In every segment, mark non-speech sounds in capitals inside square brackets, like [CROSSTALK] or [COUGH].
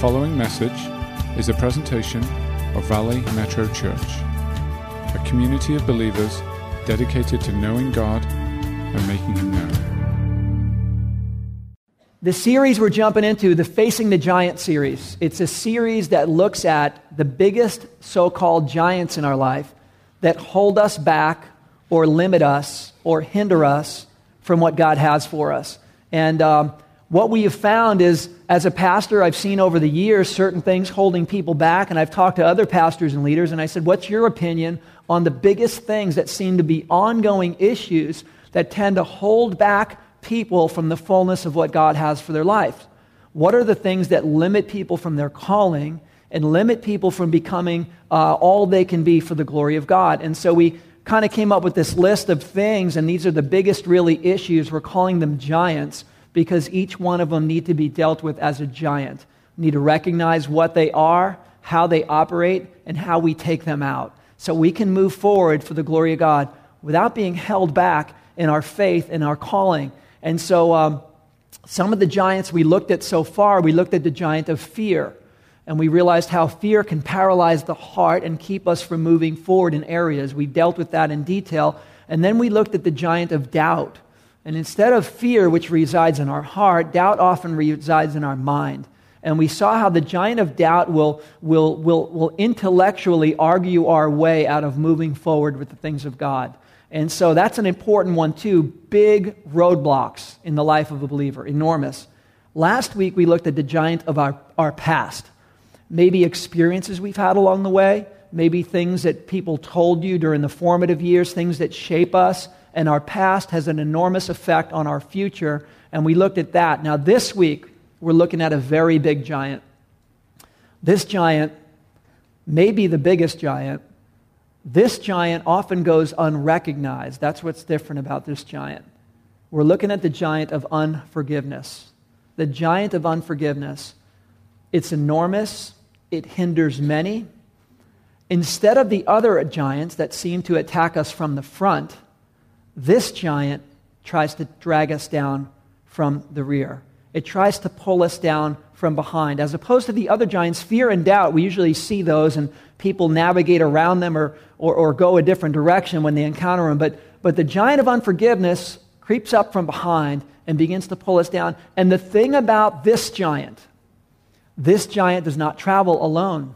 following message is a presentation of Valley Metro Church, a community of believers dedicated to knowing God and making Him known. The series we're jumping into, the Facing the Giant series, it's a series that looks at the biggest so called giants in our life that hold us back or limit us or hinder us from what God has for us. And um, what we have found is, as a pastor, I've seen over the years certain things holding people back, and I've talked to other pastors and leaders, and I said, What's your opinion on the biggest things that seem to be ongoing issues that tend to hold back people from the fullness of what God has for their life? What are the things that limit people from their calling and limit people from becoming uh, all they can be for the glory of God? And so we kind of came up with this list of things, and these are the biggest, really, issues. We're calling them giants because each one of them need to be dealt with as a giant. We need to recognize what they are, how they operate, and how we take them out. So we can move forward for the glory of God without being held back in our faith and our calling. And so, um, some of the giants we looked at so far, we looked at the giant of fear. And we realized how fear can paralyze the heart and keep us from moving forward in areas. We dealt with that in detail. And then we looked at the giant of doubt. And instead of fear, which resides in our heart, doubt often resides in our mind. And we saw how the giant of doubt will, will, will, will intellectually argue our way out of moving forward with the things of God. And so that's an important one, too. Big roadblocks in the life of a believer, enormous. Last week, we looked at the giant of our, our past. Maybe experiences we've had along the way, maybe things that people told you during the formative years, things that shape us and our past has an enormous effect on our future. And we looked at that. Now, this week, we're looking at a very big giant. This giant may be the biggest giant. This giant often goes unrecognized. That's what's different about this giant. We're looking at the giant of unforgiveness. The giant of unforgiveness. It's enormous, it hinders many. Instead of the other giants that seem to attack us from the front, this giant tries to drag us down from the rear. It tries to pull us down from behind. As opposed to the other giants, fear and doubt, we usually see those and people navigate around them or, or, or go a different direction when they encounter them. But, but the giant of unforgiveness creeps up from behind and begins to pull us down. And the thing about this giant, this giant does not travel alone.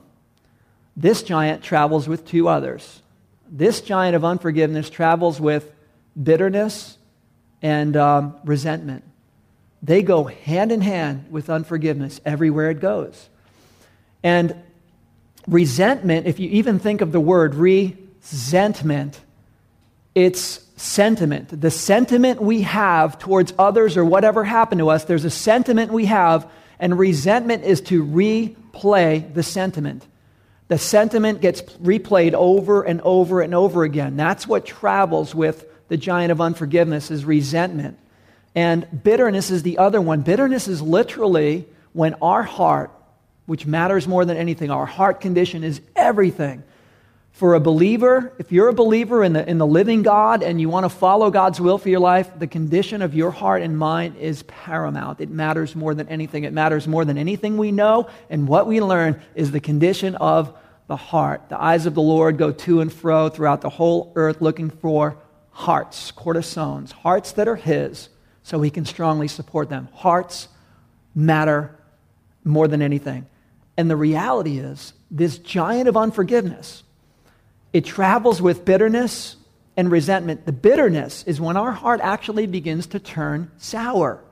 This giant travels with two others. This giant of unforgiveness travels with bitterness, and um, resentment. They go hand in hand with unforgiveness everywhere it goes. And resentment, if you even think of the word resentment, it's sentiment. The sentiment we have towards others or whatever happened to us, there's a sentiment we have, and resentment is to replay the sentiment. The sentiment gets replayed over and over and over again. That's what travels with the giant of unforgiveness is resentment. And bitterness is the other one. Bitterness is literally when our heart, which matters more than anything, our heart condition is everything. For a believer, if you're a believer in the, in the living God and you want to follow God's will for your life, the condition of your heart and mind is paramount. It matters more than anything. It matters more than anything we know, and what we learn is the condition of the heart. The eyes of the Lord go to and fro throughout the whole earth looking for hearts, cortisones, hearts that are His, so He can strongly support them. Hearts matter more than anything. And the reality is, this giant of unforgiveness, it travels with bitterness and resentment. The bitterness is when our heart actually begins to turn sour,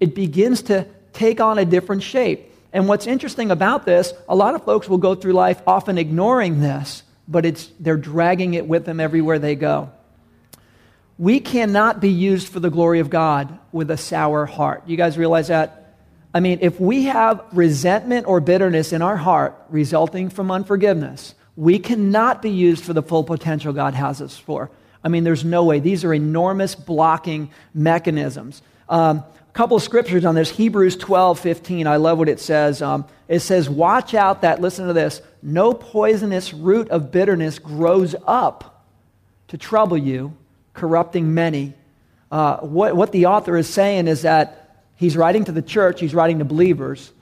it begins to take on a different shape. And what's interesting about this, a lot of folks will go through life often ignoring this, but it's, they're dragging it with them everywhere they go. We cannot be used for the glory of God with a sour heart. You guys realize that? I mean, if we have resentment or bitterness in our heart resulting from unforgiveness, we cannot be used for the full potential God has us for. I mean, there's no way. These are enormous blocking mechanisms. Um, a couple of scriptures on this Hebrews 12 15. I love what it says. Um, it says, Watch out that, listen to this, no poisonous root of bitterness grows up to trouble you corrupting many. Uh, what, what the author is saying is that he's writing to the church, he's writing to believers.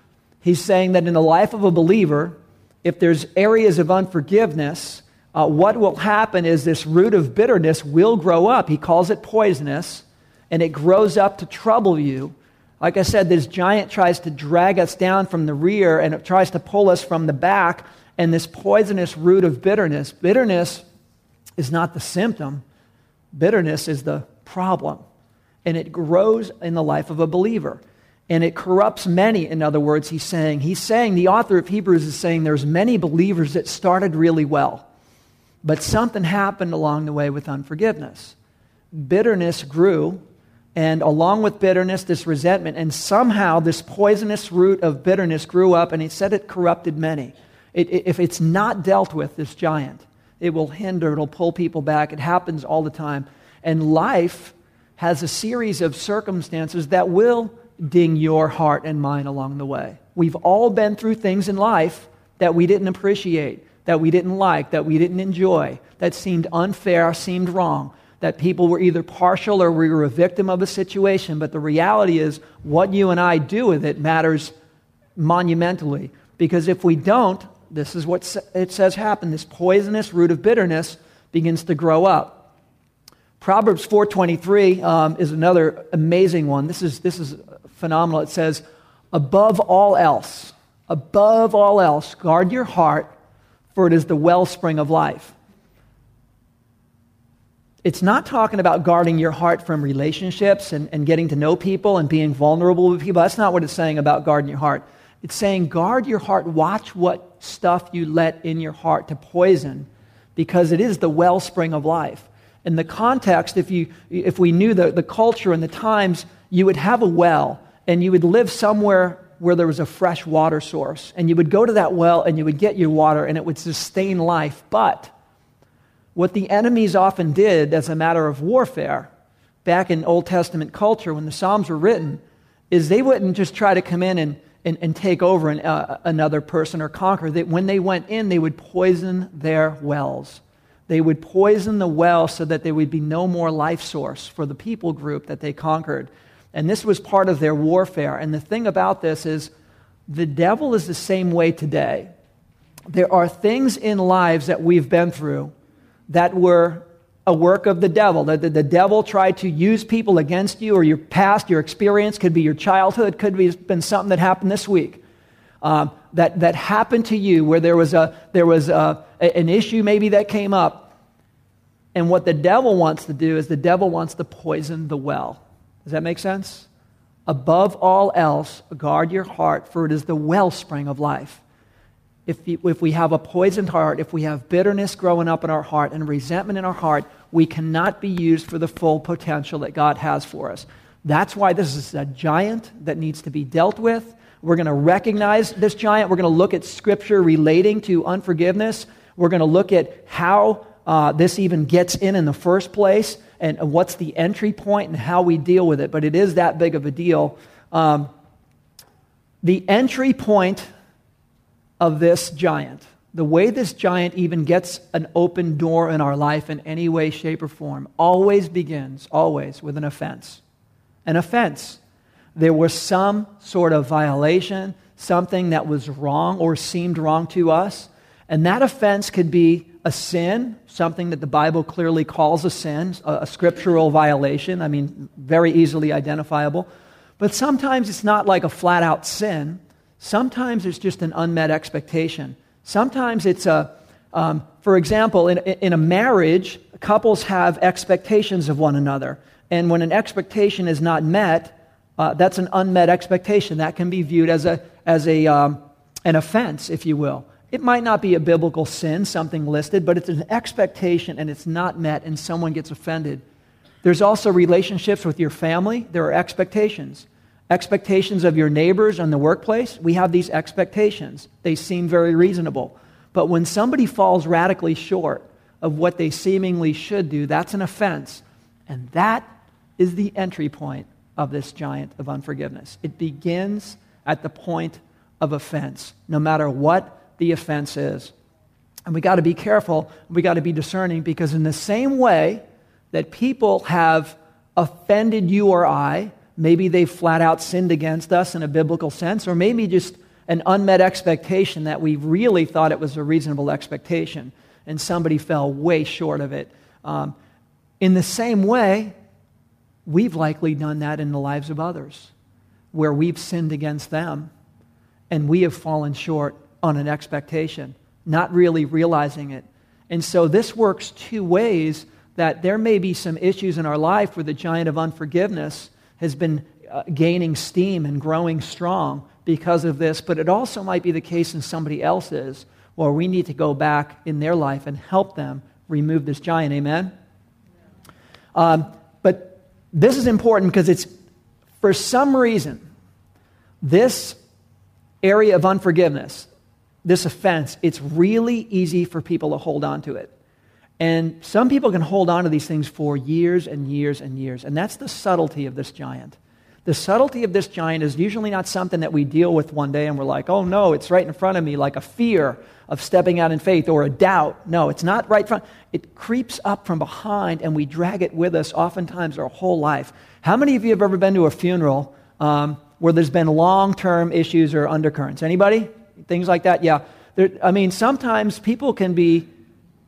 He's saying that in the life of a believer, if there's areas of unforgiveness, uh, what will happen is this root of bitterness will grow up. He calls it poisonous, and it grows up to trouble you. Like I said, this giant tries to drag us down from the rear and it tries to pull us from the back. And this poisonous root of bitterness, bitterness is not the symptom, bitterness is the problem. And it grows in the life of a believer. And it corrupts many, in other words, he's saying. He's saying, the author of Hebrews is saying there's many believers that started really well. But something happened along the way with unforgiveness. Bitterness grew, and along with bitterness, this resentment, and somehow this poisonous root of bitterness grew up, and he said it corrupted many. It, it, if it's not dealt with, this giant, it will hinder, it'll pull people back. It happens all the time. And life has a series of circumstances that will ding your heart and mine along the way. We've all been through things in life that we didn't appreciate, that we didn't like, that we didn't enjoy, that seemed unfair, seemed wrong, that people were either partial or we were a victim of a situation. But the reality is, what you and I do with it matters monumentally. Because if we don't, this is what it says happened this poisonous root of bitterness begins to grow up. Proverbs 4.23 um, is another amazing one. This is, this is phenomenal. It says, above all else, above all else, guard your heart, for it is the wellspring of life. It's not talking about guarding your heart from relationships and, and getting to know people and being vulnerable with people. That's not what it's saying about guarding your heart. It's saying guard your heart, watch what stuff you let in your heart to poison, because it is the wellspring of life. In the context, if, you, if we knew the, the culture and the times, you would have a well and you would live somewhere where there was a fresh water source. And you would go to that well and you would get your water and it would sustain life. But what the enemies often did as a matter of warfare back in Old Testament culture when the Psalms were written is they wouldn't just try to come in and, and, and take over an, uh, another person or conquer. That when they went in, they would poison their wells. They would poison the well so that there would be no more life source for the people group that they conquered. And this was part of their warfare. And the thing about this is, the devil is the same way today. There are things in lives that we've been through that were a work of the devil. That the, the, devil tried to use people against you, or your past, your experience, could be your childhood, could be been something that happened this week. Um, that, that happened to you where there was, a, there was a, an issue maybe that came up. And what the devil wants to do is the devil wants to poison the well. Does that make sense? Above all else, guard your heart, for it is the wellspring of life. If, if we have a poisoned heart, if we have bitterness growing up in our heart and resentment in our heart, we cannot be used for the full potential that God has for us. That's why this is a giant that needs to be dealt with. We're going to recognize this giant. We're going to look at scripture relating to unforgiveness. We're going to look at how uh, this even gets in in the first place and what's the entry point and how we deal with it, but it is that big of a deal. Um, the entry point of this giant, the way this giant even gets an open door in our life in any way, shape, or form, always begins, always, with an offense. An offense. There was some sort of violation, something that was wrong or seemed wrong to us, and that offense could be a sin, something that the Bible clearly calls a sin, a, a, scriptural violation, I mean, very easily identifiable. But sometimes it's not like a flat out sin. Sometimes it's just an unmet expectation. Sometimes it's a, um, for example, in, in a marriage, couples have expectations of one another. And when an expectation is not met, uh, that's an unmet expectation. That can be viewed as, a, as a, um, an offense, if you will. It might not be a biblical sin, something listed, but it's an expectation and it's not met and someone gets offended. There's also relationships with your family. There are expectations. Expectations of your neighbors in the workplace. We have these expectations. They seem very reasonable. But when somebody falls radically short of what they seemingly should do, that's an offense. And that is the entry point of this giant of unforgiveness. It begins at the point of offense, no matter what the offense is. And we got to be careful, we got to be discerning because, in the same way that people have offended you or I, maybe they've flat out sinned against us in a biblical sense, or maybe just an unmet expectation that we really thought it was a reasonable expectation, and somebody fell way short of it. Um, in the same way, we've likely done that in the lives of others, where we've sinned against them and we have fallen short on an expectation, not really realizing it. And so this works two ways that there may be some issues in our life with the giant of unforgiveness has been uh, gaining steam and growing strong because of this, but it also might be the case in somebody else's where we need to go back in their life and help them remove this giant. Amen? Um, but this is important because it's, for some reason, this area of unforgiveness, this offense, it's really easy for people to hold on to it. And some people can hold on to these things for years and years and years. And that's the subtlety of this giant. The subtlety of this giant is usually not something that we deal with one day and we're like, oh no, it's right in front of me, like a fear of stepping out in faith or a doubt. No, it's not right front. It creeps up from behind and we drag it with us oftentimes our whole life. How many of you have ever been to a funeral um, where there's been long term issues or undercurrents? Anybody? Things like that? Yeah. There, I mean, sometimes people can be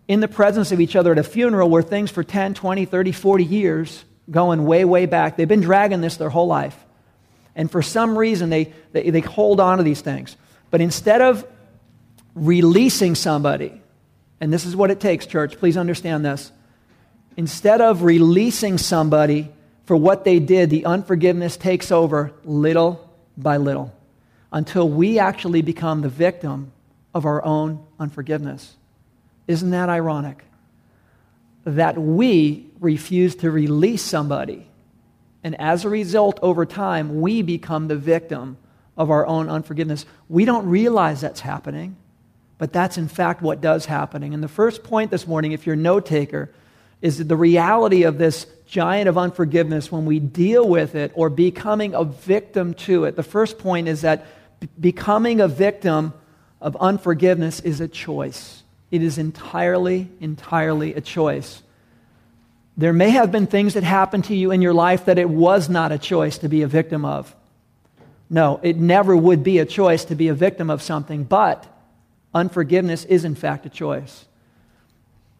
in the presence of each other at a funeral where things for 10, 20, 30, 40 years going way, way back. They've been dragging this their whole life. And for some reason, they, they, they hold on to these things. But instead of releasing somebody, and this is what it takes, church, please understand this. Instead of releasing somebody for what they did, the unforgiveness takes over little by little until we actually become the victim of our own unforgiveness. Isn't that ironic? that we refuse to release somebody. And as a result, over time, we become the victim of our own unforgiveness. We don't realize that's happening, but that's in fact what does happening. And the first point this morning, if you're a note taker, is the reality of this giant of unforgiveness when we deal with it or becoming a victim to it. The first point is that becoming a victim of unforgiveness is a choice. It is entirely, entirely a choice. There may have been things that happened to you in your life that it was not a choice to be a victim of. No, it never would be a choice to be a victim of something, but unforgiveness is, in fact, a choice.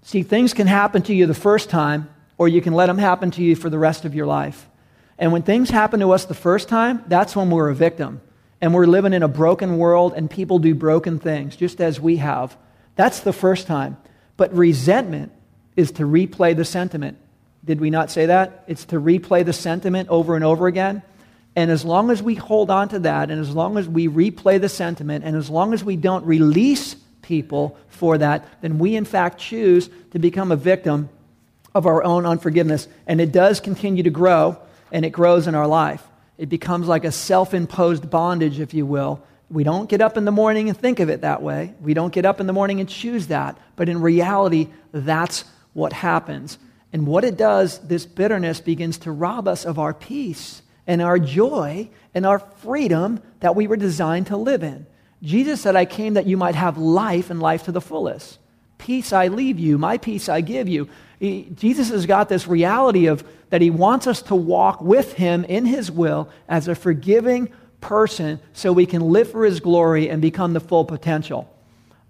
See, things can happen to you the first time, or you can let them happen to you for the rest of your life. And when things happen to us the first time, that's when we're a victim. And we're living in a broken world, and people do broken things, just as we have. That's the first time. But resentment is to replay the sentiment. Did we not say that? It's to replay the sentiment over and over again. And as long as we hold on to that, and as long as we replay the sentiment, and as long as we don't release people for that, then we in fact choose to become a victim of our own unforgiveness. And it does continue to grow, and it grows in our life. It becomes like a self imposed bondage, if you will, we don't get up in the morning and think of it that way. We don't get up in the morning and choose that. But in reality, that's what happens. And what it does, this bitterness begins to rob us of our peace and our joy and our freedom that we were designed to live in. Jesus said, I came that you might have life and life to the fullest. Peace I leave you, my peace I give you. He, Jesus has got this reality of that he wants us to walk with him in his will as a forgiving, person so we can live for His glory and become the full potential.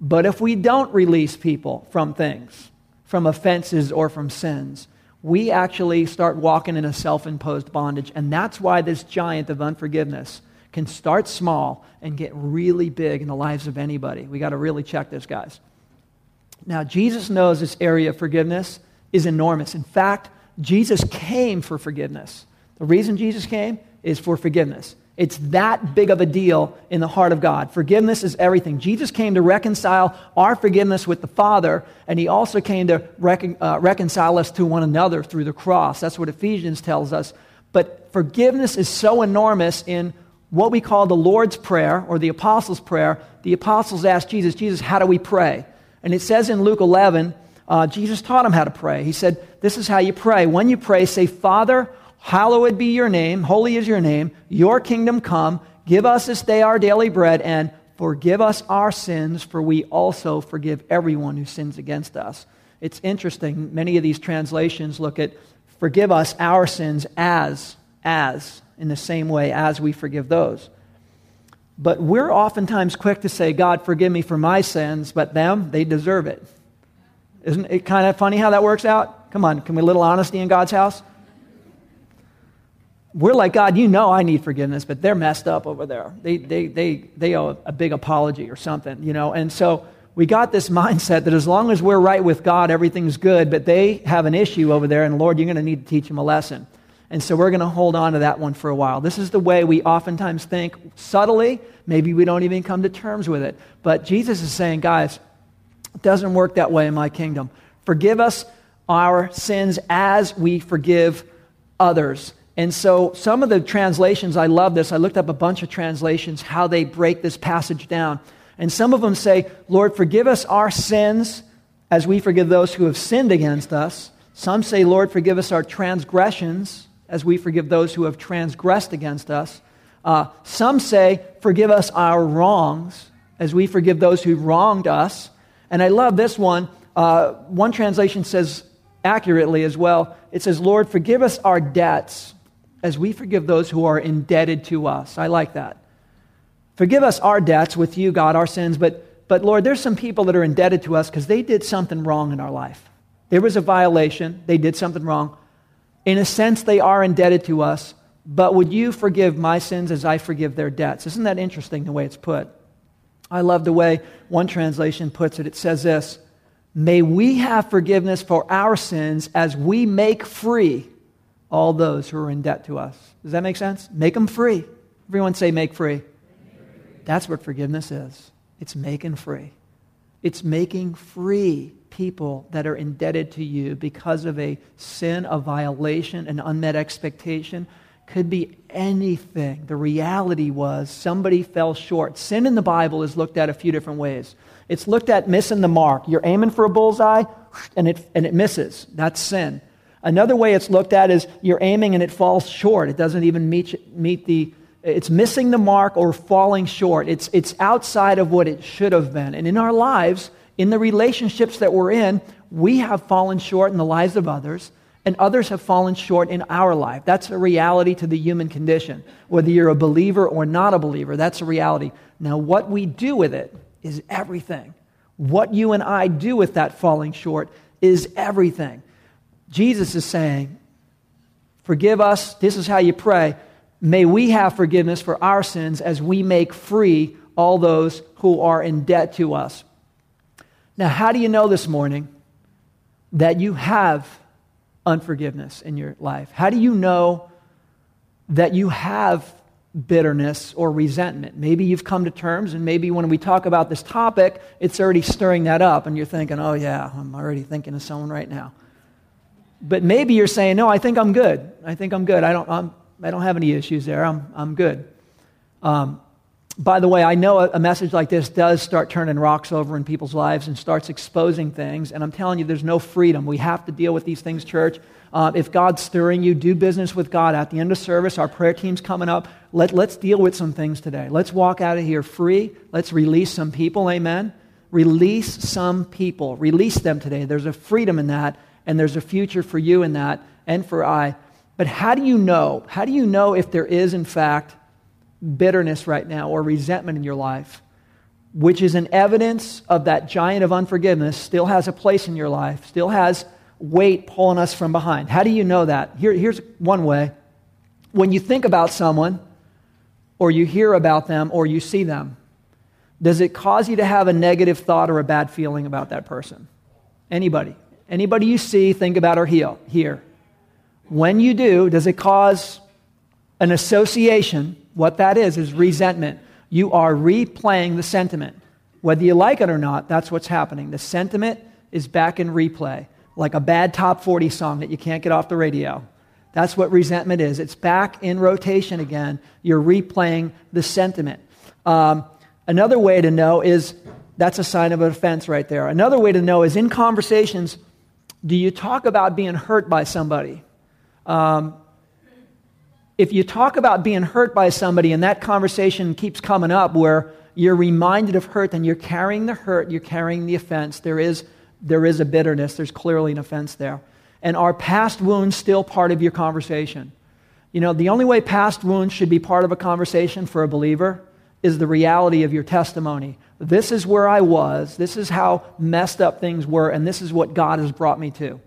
But if we don't release people from things, from offenses or from sins, we actually start walking in a self imposed bondage. And that's why this giant of unforgiveness can start small and get really big in the lives of anybody. We got to really check this, guys. Now, Jesus knows this area of forgiveness is enormous. In fact, Jesus came for forgiveness. The reason Jesus came is for forgiveness. It's that big of a deal in the heart of God. Forgiveness is everything. Jesus came to reconcile our forgiveness with the Father, and He also came to recon, uh, reconcile us to one another through the cross. That's what Ephesians tells us. But forgiveness is so enormous in what we call the Lord's Prayer or the Apostles' Prayer. The apostles asked Jesus, Jesus, how do we pray? And it says in Luke 11, uh, Jesus taught them how to pray. He said, This is how you pray. When you pray, say, Father, Hallowed be your name, holy is your name, your kingdom come. Give us this day our daily bread, and forgive us our sins, for we also forgive everyone who sins against us. It's interesting. Many of these translations look at forgive us our sins as, as, in the same way as we forgive those. But we're oftentimes quick to say, God, forgive me for my sins, but them, they deserve it. Isn't it kind of funny how that works out? Come on, can we a little honesty in God's house? We're like, God, you know I need forgiveness, but they're messed up over there. They, they, they, they owe a big apology or something, you know? And so we got this [LAUGHS] mindset that as long as we're right with God, everything's good, but they have an issue over there, and Lord, you're going to need to teach them a lesson. And so we're going to hold on to that one for a while. This is the way we oftentimes think subtly. Maybe we don't even come to terms with it. But Jesus is saying, guys, it doesn't work that way in my kingdom. Forgive us our sins as we forgive others. And so, some of the translations, I love this. I looked up a bunch of translations, how they break this passage down. And some of them say, Lord, forgive us our sins as we forgive those who have sinned against us. Some say, Lord, forgive us our transgressions as we forgive those who have transgressed against us. Uh, some say, forgive us our wrongs as we forgive those who wronged us. And I love this one. Uh, one translation says accurately as well it says, Lord, forgive us our debts as we forgive those who are indebted to us. I like that. Forgive us our debts with you, God, our sins, but, but Lord, there's some people that are indebted to us because they did something wrong in our life. There was a violation, they did something wrong. In a sense, they are indebted to us, but would you forgive my sins as I forgive their debts? Isn't that interesting the way it's put? I love the way one translation puts it. It says this May we have forgiveness for our sins as we make free all those who are in debt to us. Does that make sense? Make them free. Everyone say, make free. That's what forgiveness is it's making free. It's making free people that are indebted to you because of a sin, a violation, an unmet expectation. Could be anything. The reality was somebody fell short. Sin in the Bible is looked at a few different ways. It's looked at missing the mark. You're aiming for a bullseye and it, and it misses. That's sin. Another way it's looked at is you're aiming and it falls short. It doesn't even meet, meet the, it's missing the mark or falling short. It's, it's outside of what it should have been. And in our lives, in the relationships that we're in, we have fallen short in the lives of others, and others have fallen short in our life. That's a reality to the human condition. Whether you're a believer or not a believer, that's a reality. Now, what we do with it is everything. What you and I do with that falling short is everything. Jesus is saying, Forgive us. This is how you pray. May we have forgiveness for our sins as we make free all those who are in debt to us. Now, how do you know this morning that you have unforgiveness in your life? How do you know that you have bitterness or resentment? Maybe you've come to terms, and maybe when we talk about this topic, it's already stirring that up, and you're thinking, oh, yeah, I'm already thinking of someone right now. But maybe you're saying, no, I think I'm good. I think I'm good. I don't, I'm, I don't have any issues there. I'm, I'm good. Um, by the way, I know a, a, message like this does start turning rocks over in people's lives and starts exposing things. And I'm telling you, there's no freedom. We have to deal with these things, church. Uh, if God's stirring you, do business with God. At the end of service, our prayer team's coming up. Let, let's deal with some things today. Let's walk out of here free. Let's release some people. Amen. Release some people. Release them today. There's a freedom in that and there's a future for you in that and for I. But how do you know? How do you know if there is, in fact, bitterness right now or resentment in your life, which is an evidence of that giant of unforgiveness still has a place in your life, still has weight pulling us from behind? How do you know that? Here, here's one way. When you think about someone, or you hear about them, or you see them, does it cause you to have a negative thought or a bad feeling about that person? Anybody? Anybody you see, think about or heal here. When you do, does it cause an association? What that is, is resentment. You are replaying the sentiment. Whether you like it or not, that's what's happening. The sentiment is back in replay, like a bad top 40 song that you can't get off the radio. That's what resentment is. It's back in rotation again. You're replaying the sentiment. Um, another way to know is that's a sign of offense right there. Another way to know is in conversations, do you talk about being hurt by somebody? Um, if you talk about being hurt by somebody and that conversation keeps coming up where you're reminded of hurt and you're carrying the hurt, you're carrying the offense, there is, there is a bitterness, there's clearly an offense there. And are past wounds still part of your conversation? You know, the only way past wounds should be part of a conversation for a believer is the reality of your testimony. This is where I was, this is how messed up things were, and this is what God has brought me to.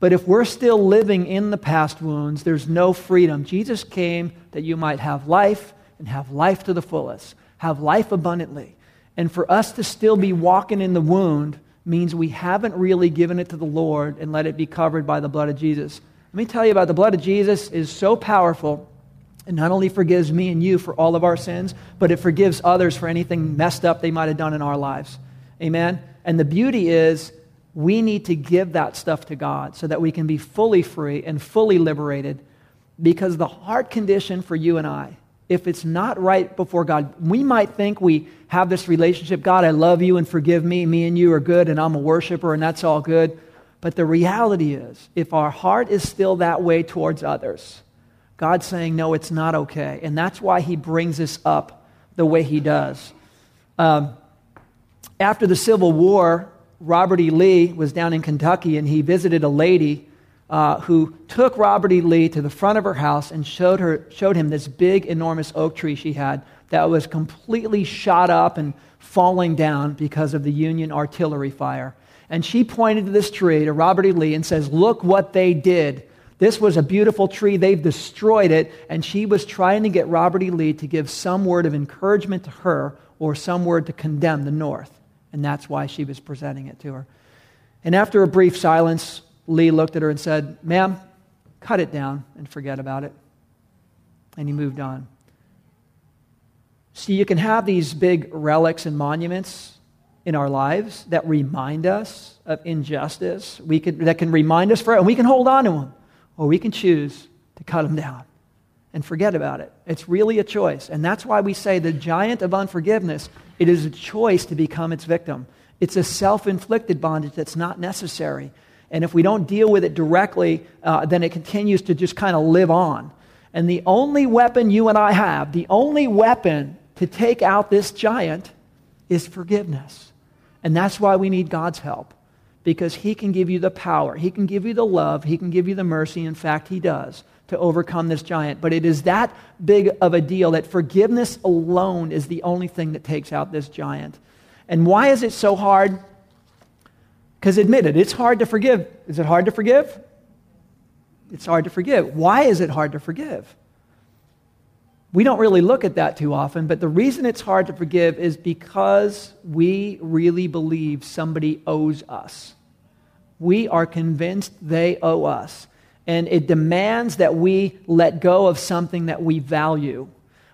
But if we're still living in the past wounds, there's no freedom. Jesus came that you might have life and have life to the fullest, have life abundantly. And for us to still be walking in the wound means we haven't really given it to the Lord and let it be covered by the blood of Jesus. Let me tell you about the blood of Jesus is so powerful. It not only forgives me and you for all of our sins, but it forgives others for anything messed up they might have done in our lives. Amen? And the beauty is we need to give that stuff to God so that we can be fully free and fully liberated because the heart condition for you and I if it's not right before God, we might think we have this relationship God, I love you and forgive me. Me and you are good, and I'm a worshiper, and that's all good. But the reality is, if our heart is still that way towards others, God's saying, no, it's not okay. And that's why He brings us up the way He does. Um, after the Civil War, Robert E. Lee was down in Kentucky and he visited a lady uh, who took Robert E. Lee to the front of her house and showed, her, showed him this big, enormous oak tree she had that was completely shot up and falling down because of the Union artillery fire. And she pointed to this tree, to Robert E. Lee, and says, Look what they did. This was a beautiful tree. They've destroyed it. And she was trying to get Robert E. Lee to give some word of encouragement to her or some word to condemn the North. And that's why she was presenting it to her. And after a brief silence, Lee looked at her and said, Ma'am, cut it down and forget about it. And he moved on. See, you can have these big relics and monuments in our lives that remind us of injustice. We could, that can remind us for it, and we can hold on to them, or we can choose to cut them down and forget about it. It's really a choice. And that's why we say the giant of unforgiveness, it is a choice to become its victim. It's a self inflicted bondage that's not necessary. And if we don't deal with it directly, uh, then it continues to just kind of live on. And the only weapon you and I have, the only weapon to take out this giant is forgiveness. And that's why we need God's help. Because He can give you the power, He can give you the love, He can give you the mercy. In fact, He does to overcome this giant. But it is that big of a deal that forgiveness alone is the only thing that takes out this giant. And why is it so hard? Because admit it, it's hard to forgive. Is it hard to forgive? It's hard to forgive. Why is it hard to forgive? We don't really look at that too often, but the reason it's hard to forgive is because we really believe somebody owes us. We are convinced they owe us. And it demands that we let go of something that we value.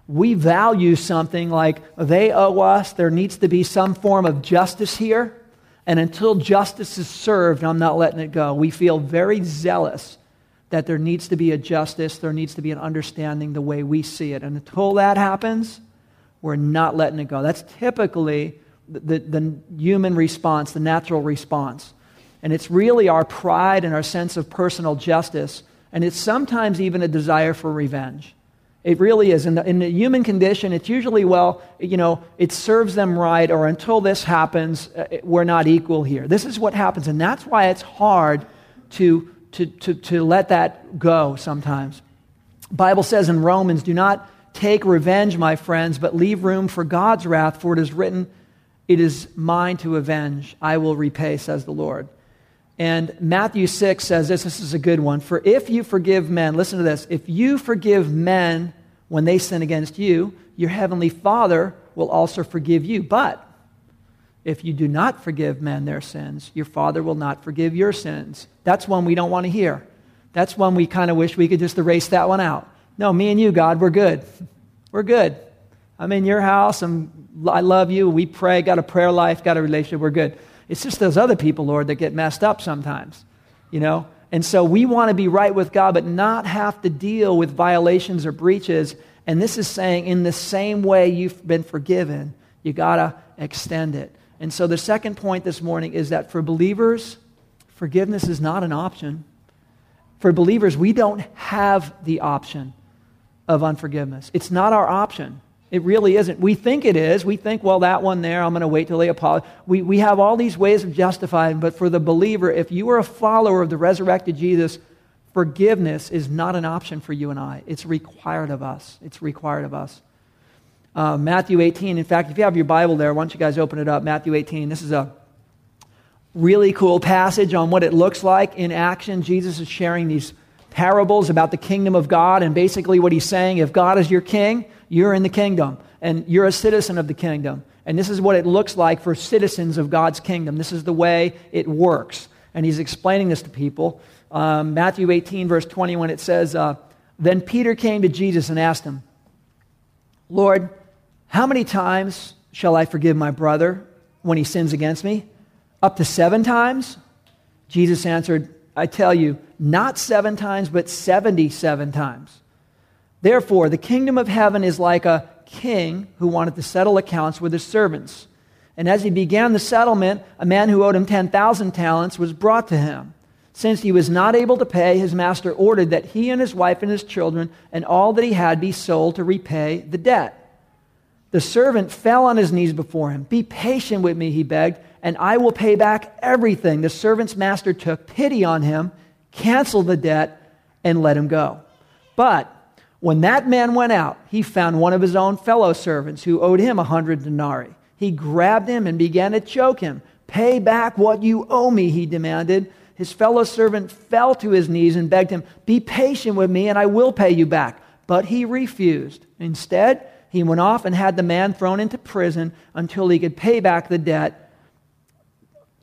We value something like they owe us, there needs to be some form of justice here. And until justice is served, I'm not letting it go. We feel very zealous that there needs to be a justice, there needs to be an understanding the way we see it. And until that happens, we're not letting it go. That's typically the, the, the human response, the natural response. And it's really our pride and our sense of personal justice. And it's sometimes even a desire for revenge. It really is. In the, in the human condition, it's usually, well, you know, it serves them right, or until this happens, uh, we're not equal here. This is what happens. And that's why it's hard to, to, to, to let that go sometimes. Bible says in Romans, do not take revenge, my friends, but leave room for God's wrath, for it is written, it is mine to avenge. I will repay, says the Lord. And Matthew 6 says this this is a good one. For if you forgive men, listen to this, if you forgive men when they sin against you, your heavenly Father will also forgive you. But if you do not forgive men their sins, your Father will not forgive your sins. That's one we don't want to hear. That's one we kind of wish we could just erase that one out. No, me and you, God, we're good. [LAUGHS] We're good. I'm in your house. I'm, I love you. We pray, got a prayer life, got a relationship. We're good. It's just those other people, Lord, that get messed up sometimes, you know? And so we want to be right with God, but not have to deal with violations or breaches. And this is saying, in the same way you've been forgiven, you got to extend it. And so the second point this morning is that for believers, forgiveness is not an option. For believers, we don't have the option of unforgiveness. It's not our option. It really isn't. We think it is. We think, well, that one there, I'm going to wait till they apologize. We, we have all these ways of justifying, but for the believer, if you are a follower of the resurrected Jesus, forgiveness is not an option for you and I. It's required of us. It's required of us. Uh, Matthew 18. In fact, if you have your Bible there, why don't you guys open it up? Matthew 18. This is a really cool passage on what it looks like in action. Jesus is sharing these parables about the kingdom of God, and basically what he's saying if God is your king, you're in the kingdom, and you're a citizen of the kingdom. And this is what it looks like for citizens of God's kingdom. This is the way it works. And he's explaining this to people. Um, Matthew 18, verse 20, when it says, uh, Then Peter came to Jesus and asked him, Lord, how many times shall I forgive my brother when he sins against me? Up to seven times? Jesus answered, I tell you, not seven times, but 77 times. Therefore, the kingdom of heaven is like a king who wanted to settle accounts with his servants. And as he began the settlement, a man who owed him 10,000 talents was brought to him. Since he was not able to pay, his master ordered that he and his wife and his children and all that he had be sold to repay the debt. The servant fell on his knees before him. Be patient with me, he begged, and I will pay back everything. The servant's master took pity on him, canceled the debt, and let him go. But when that man went out, he found one of his own fellow servants who owed him a hundred denarii. He grabbed him and began to choke him. Pay back what you owe me, he demanded. His fellow servant fell to his knees and begged him, Be patient with me, and I will pay you back. But he refused. Instead, he went off and had the man thrown into prison until he could pay back the debt.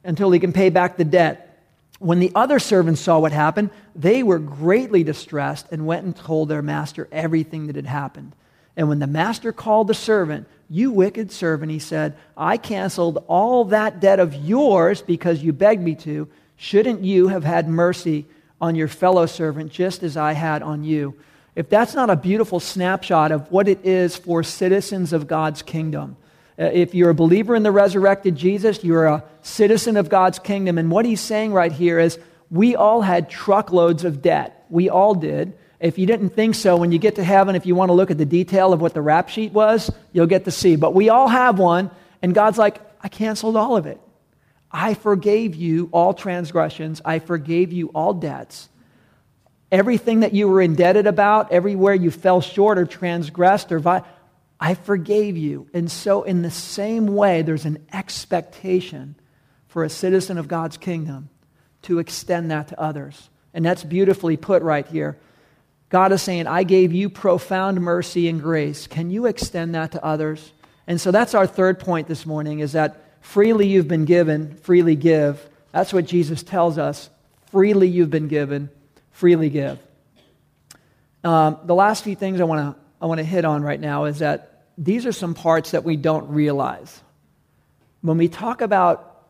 Until he can pay back the debt. When the other servants saw what happened, they were greatly distressed and went and told their master everything that had happened. And when the master called the servant, You wicked servant, he said, I canceled all that debt of yours because you begged me to. Shouldn't you have had mercy on your fellow servant just as I had on you? If that's not a beautiful snapshot of what it is for citizens of God's kingdom, uh, if you're a believer in the resurrected Jesus, you're a citizen of God's kingdom. And what he's saying right here is we all had truckloads of debt. We all did. If you didn't think so, when you get to heaven, if you want to look at the detail of what the rap sheet was, you'll get to see. But we all have one, and God's like, I canceled all of it. I forgave you all transgressions. I forgave you all debts. Everything that you were indebted about, everywhere you fell short or transgressed or vi- I forgave you. And so, in the same way, there's an expectation for a citizen of God's kingdom to extend that to others. And that's beautifully put right here. God is saying, I gave you profound mercy and grace. Can you extend that to others? And so that's our third point this morning is that freely you've been given, freely give. That's what Jesus tells us. Freely you've been given, freely give. Um, the last few things I want to I want to hit on right now is that these are some parts that we don't realize. When we talk about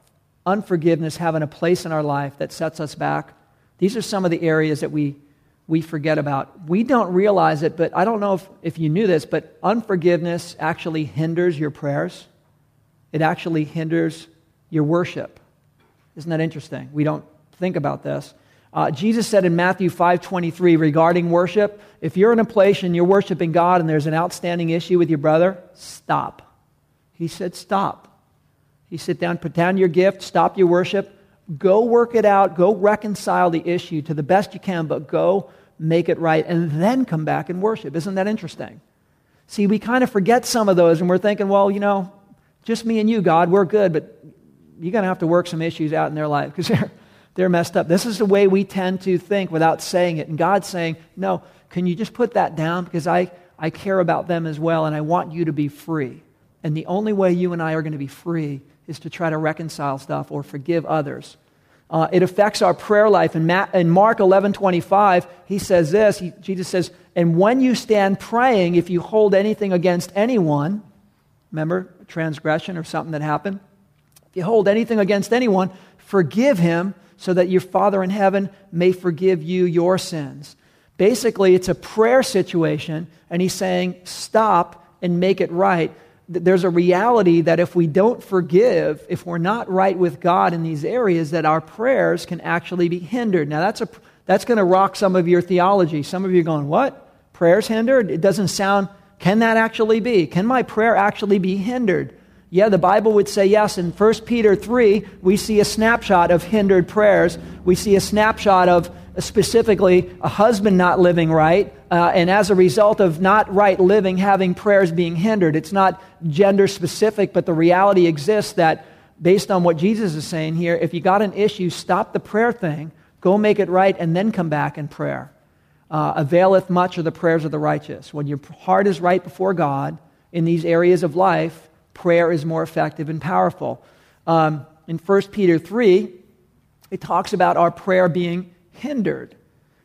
unforgiveness having a place in our life that sets us back, these are some of the areas that we we forget about. We don't realize it, but I don't know if, if you knew this, but unforgiveness actually hinders your prayers. It actually hinders your worship. Isn't that interesting? We don't think about this. Uh, Jesus said in Matthew 5:23 regarding worship, if you're in a place and you're worshiping God and there's an outstanding issue with your brother, stop. He said, stop. He sit down, put down your gift, stop your worship, go work it out, go reconcile the issue to the best you can, but go make it right, and then come back and worship. Isn't that interesting? See, we kind of forget some of those, and we're thinking, well, you know, just me and you, God, we're good, but you're going to have to work some issues out in their life because they're, they're messed up. This is the way we tend to think without saying it. And God's saying, no, can you just put that down? Because I, I care about them as well, and I want you to be free. And the only way you and I are going to be free is to try to reconcile stuff or forgive others uh, it affects our prayer life. In, Ma- in Mark 11 25, he says this he, Jesus says, And when you stand praying, if you hold anything against anyone, remember transgression or something that happened? If you hold anything against anyone, forgive him so that your Father in heaven may forgive you your sins. Basically, it's a prayer situation, and he's saying, Stop and make it right there's a reality that if we don't forgive, if we're not right with God in these areas, that our prayers can actually be hindered. Now, that's, a, that's going to rock some of your theology. Some of you are going, What? Prayers hindered? It doesn't sound, can that actually be? Can my prayer actually be hindered? Yeah, the Bible would say yes. In 1 Peter 3, we see a snapshot of hindered prayers. We see a snapshot of specifically a husband not living right, Uh, and as a result of not right living, having prayers being hindered. It's not gender specific, but the reality exists that based on what Jesus is saying here, if you got an issue, stop the prayer thing, go make it right, and then come back in prayer. Uh, availeth much of the prayers of the righteous. When your heart is right before God in these areas of life, prayer is more effective and powerful. Um, in 1 Peter 3, it talks about our prayer being hindered.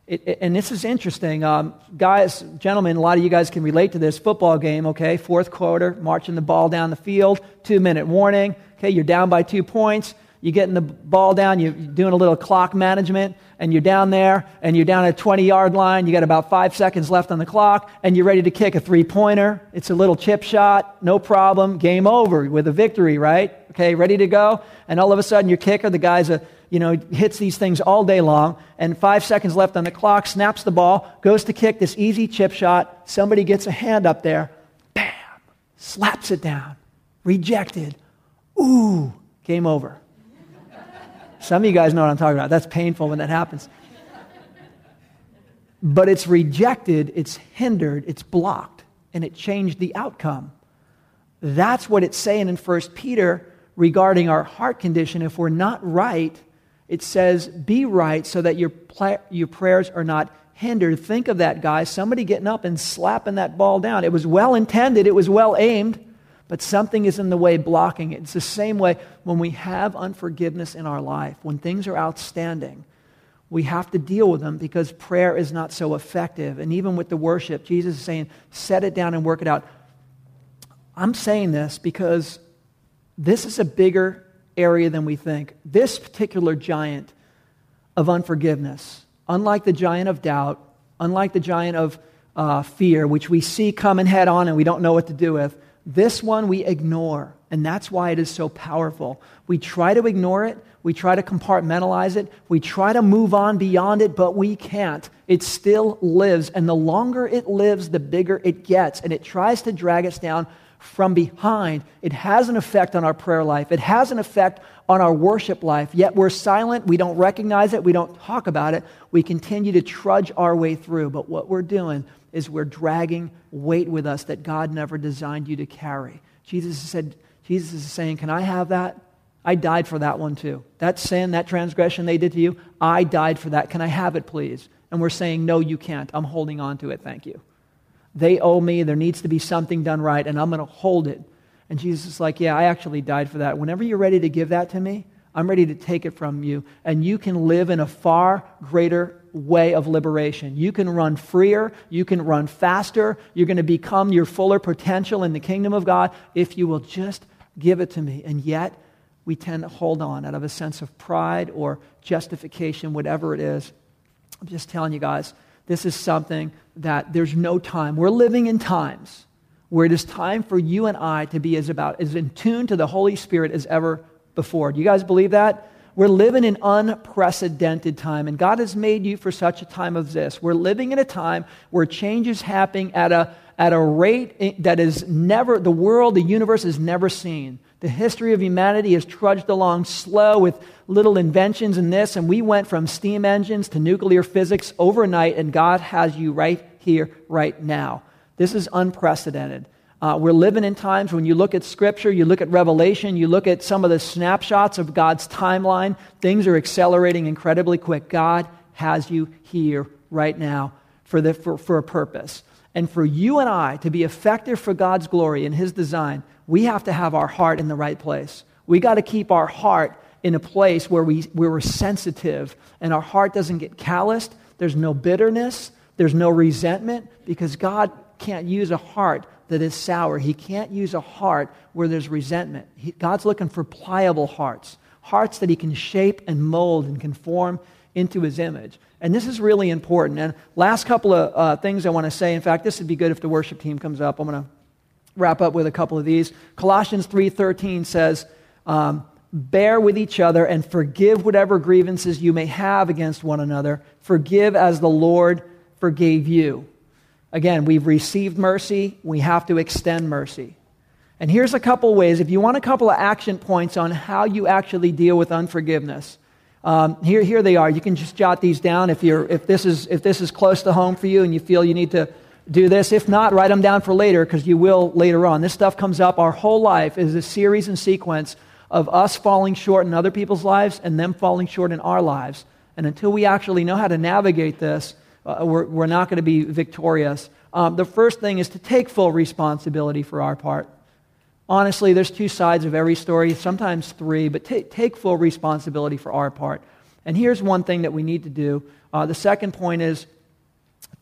It, it, and this is interesting. Um, guys, gentlemen, a lot of you guys can relate to this football game, okay? Fourth quarter, marching the ball down the field, two minute warning. Okay, you're down by two points. You're getting the ball down, you're doing a little clock management, and you're down there, and you're down at a 20 yard line. You got about five seconds left on the clock, and you're ready to kick a three pointer. It's a little chip shot, no problem, game over with a victory, right? Okay, ready to go. And all of a sudden, your kicker, the guy's a you know, hits these things all day long, and five seconds left on the clock, snaps the ball, goes to kick this easy chip shot. Somebody gets a hand up there, bam, slaps it down, rejected. Ooh, game over. Some of you guys know what I'm talking about. That's painful when that happens. But it's rejected, it's hindered, it's blocked, and it changed the outcome. That's what it's saying in 1 Peter regarding our heart condition. If we're not right, it says, be right so that your, your prayers are not hindered. Think of that, guy. Somebody getting up and slapping that ball down. It was well intended, it was well aimed, but something is in the way blocking it. It's the same way when we have unforgiveness in our life, when things are outstanding. We have to deal with them because prayer is not so effective. And even with the worship, Jesus is saying, set it down and work it out. I'm saying this because this is a bigger area than we think. This particular giant of unforgiveness, unlike the giant of doubt, unlike the giant of uh, fear, which we see coming head on and we don't know what to do with, this one we ignore, and that's why it is so powerful. We try to ignore it, we try to compartmentalize it, we try to move on beyond it, but we can't. It still lives, and the longer it lives, the bigger it gets, and it tries to drag us down from behind. It has an effect on our prayer life, it has an effect on our worship life. Yet we're silent, we don't recognize it, we don't talk about it, we continue to trudge our way through. But what we're doing is we're dragging weight with us that God never designed you to carry. Jesus said, Jesus is saying, Can I have that? I died for that one too. That sin, that transgression they did to you, I died for that. Can I have it, please? And we're saying, No, you can't. I'm holding on to it. Thank you. They owe me. There needs to be something done right, and I'm going to hold it. And Jesus is like, Yeah, I actually died for that. Whenever you're ready to give that to me, I'm ready to take it from you. And you can live in a far greater way of liberation. You can run freer, you can run faster, you're going to become your fuller potential in the kingdom of God if you will just give it to me. And yet, we tend to hold on out of a sense of pride or justification, whatever it is. I'm just telling you guys, this is something that there's no time. We're living in times where it is time for you and I to be as about as in tune to the Holy Spirit as ever before. Do you guys believe that? We're living in unprecedented time, and God has made you for such a time as this. We're living in a time where change is happening at a, at a rate that is never, the world, the universe has never seen. The history of humanity has trudged along slow with little inventions and this, and we went from steam engines to nuclear physics overnight, and God has you right here, right now. This is unprecedented. Uh, we're living in times when you look at Scripture, you look at Revelation, you look at some of the snapshots of God's timeline, things are accelerating incredibly quick. God has you here right now for, the, for, for a purpose. And for you and I to be effective for God's glory and His design, we have to have our heart in the right place. We got to keep our heart in a place where, we, where we're sensitive and our heart doesn't get calloused. There's no bitterness, there's no resentment, because God can't use a heart that is sour. He can't use a heart where there's resentment. He, God's looking for pliable hearts, hearts that He can shape and mold and conform into His image. And this is really important. And last couple of uh, things I want to say. In fact, this would be good if the worship team comes up. I'm going to wrap up with a couple of these. Colossians 3:13 says, um, "Bear with each other and forgive whatever grievances you may have against one another. Forgive as the Lord forgave you." Again, we've received mercy, we have to extend mercy. And here's a couple ways. If you want a couple of action points on how you actually deal with unforgiveness, Um, here, here they are. You can just jot these down if, you're, if, this is, if this is close to home for you and you feel you need to do this. If not, write them down for later because you will later on. This stuff comes up. Our whole life is a series and sequence of us falling short in other people's lives and them falling short in our lives. And until we actually know how to navigate this, uh, we're, we're not going to be victorious. Um, the first thing is to take full responsibility for our part. Honestly, there's two sides of every story, sometimes three, but t- take full responsibility for our part. And here's one thing that we need to do. Uh, the second point is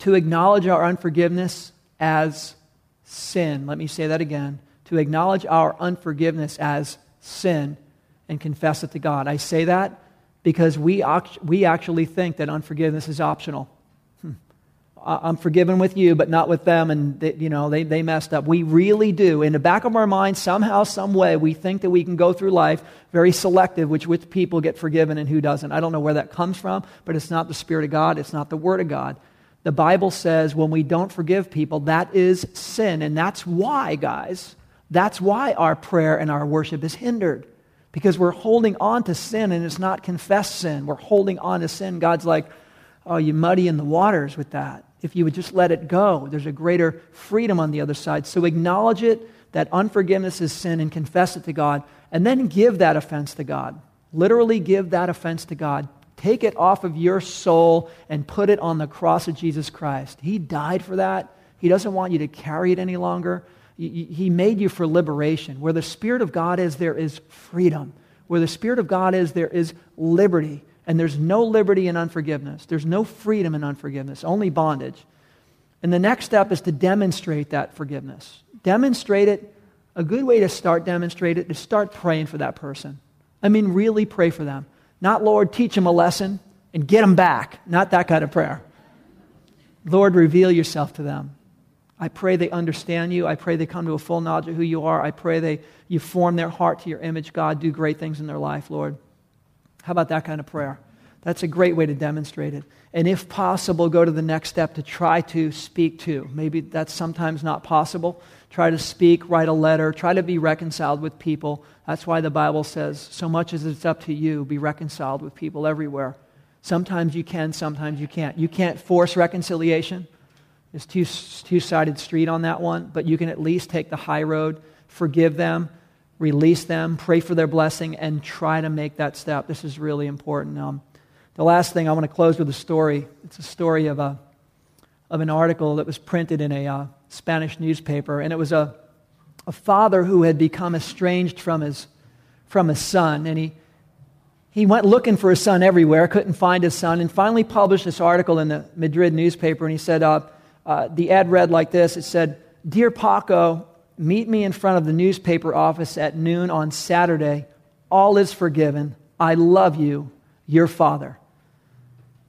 to acknowledge our unforgiveness as sin. Let me say that again. To acknowledge our unforgiveness as sin and confess it to God. I say that because we, we actually think that unforgiveness is optional. I'm forgiven with you, but not with them, and they, you know they, they messed up. We really do. In the back of our mind, somehow, some way, we think that we can go through life very selective, which which people get forgiven and who doesn't. I don't know where that comes from, but it's not the Spirit of God. It's not the Word of God. The Bible says when we don't forgive people, that is sin, and that's why, guys, that's why our prayer and our worship is hindered. Because we're holding on to sin and it's not confessed sin. We're holding on to sin. God's like, oh, you muddy in the waters with that. If you would just let it go, there's a greater freedom on the other side. So acknowledge it, that unforgiveness is sin, and confess it to God, and then give that offense to God. Literally give that offense to God. Take it off of your soul and put it on the cross of Jesus Christ. He died for that. He doesn't want you to carry it any longer. He made you for liberation. Where the Spirit of God is, there is freedom. Where the Spirit of God is, there is liberty. And there's no liberty in unforgiveness. There's no freedom in unforgiveness, only bondage. And the next step is to demonstrate that forgiveness. Demonstrate it. A good way to start demonstrate it is to start praying for that person. I mean, really pray for them. Not, Lord, teach them a lesson and get them back. Not that kind of prayer. Lord, reveal yourself to them. I pray they understand you. I pray they come to a full knowledge of who you are. I pray they, you form their heart to your image, God. Do great things in their life, Lord. How about that kind of prayer? That's a great way to demonstrate it. And if possible, go to the next step to try to speak to. Maybe that's sometimes not possible. Try to speak, write a letter, try to be reconciled with people. That's why the Bible says, so much as it's up to you, be reconciled with people everywhere. Sometimes you can, sometimes you can't. You can't force reconciliation. It's two two-sided street on that one, but you can at least take the high road, forgive them, release them, pray for their blessing, and try to make that step. This is really important. Um, the last thing I want to close with a story. It's a story of a of an article that was printed in a uh, Spanish newspaper, and it was a a father who had become estranged from his from his son, and he he went looking for his son everywhere, couldn't find his son, and finally published this article in the Madrid newspaper. And he said, uh, uh, the ad read like this it said, Dear Paco, meet me in front of the newspaper office at noon on Saturday. All is forgiven. I love you, your father.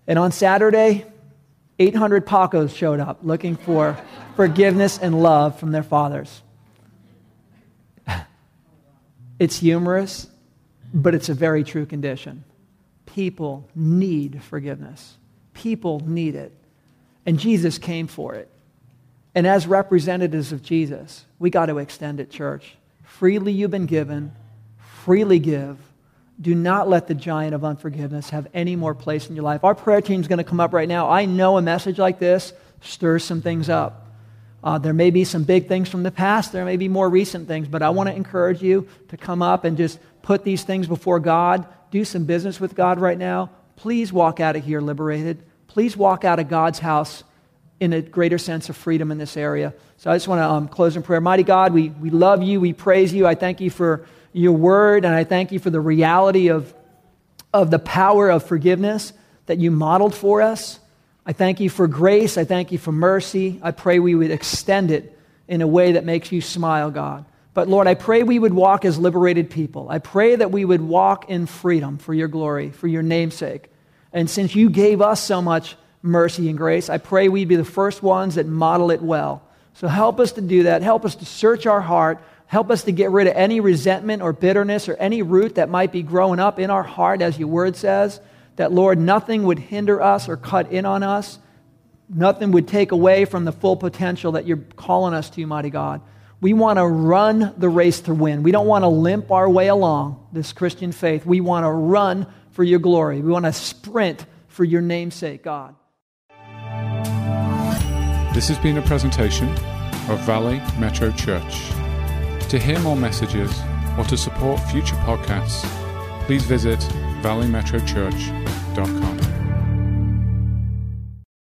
And on Saturday, 800 Pacos showed up looking for [LAUGHS] forgiveness and love from their fathers. [LAUGHS] It's humorous, but it's a very true condition. People need forgiveness, people need it. And Jesus came for it. And as representatives of Jesus, we got to extend it, church. Freely you've been given, freely give. Do not let the giant of unforgiveness have any more place in your life. Our prayer team's going to come up right now. I know a message like this stirs some things up. Uh, there may be some big things from the past, there may be more recent things, but I want to encourage you to come up and just put these things before God. Do some business with God right now. Please walk out of here liberated please walk out of God's house in a greater sense of freedom in this area. So I just want to um, close in prayer. Mighty God, we, we love you. We praise you. I thank you for your word, and I thank you for the reality of, of the power of forgiveness that you modeled for us. I thank you for grace. I thank you for mercy. I pray we would extend it in a way that makes you smile, God. But Lord, I pray we would walk as liberated people. I pray that we would walk in freedom for your glory, for your namesake. And since you gave us so much mercy and grace, I pray we'd be the first ones that model it well. So help us to do that. Help us to search our heart. Help us to get rid of any resentment or bitterness or any root that might be growing up in our heart, as your word says. That, Lord, nothing would hinder us or cut in on us. Nothing would take away from the full potential that you're calling us to, mighty God. We want to run the race to win. We don't want to limp our way along this Christian faith. We want to run for your glory. We want to sprint for your namesake, God. This has been a presentation of Valley Metro Church. To hear more messages or to support future podcasts, please visit valleymetrochurch.com.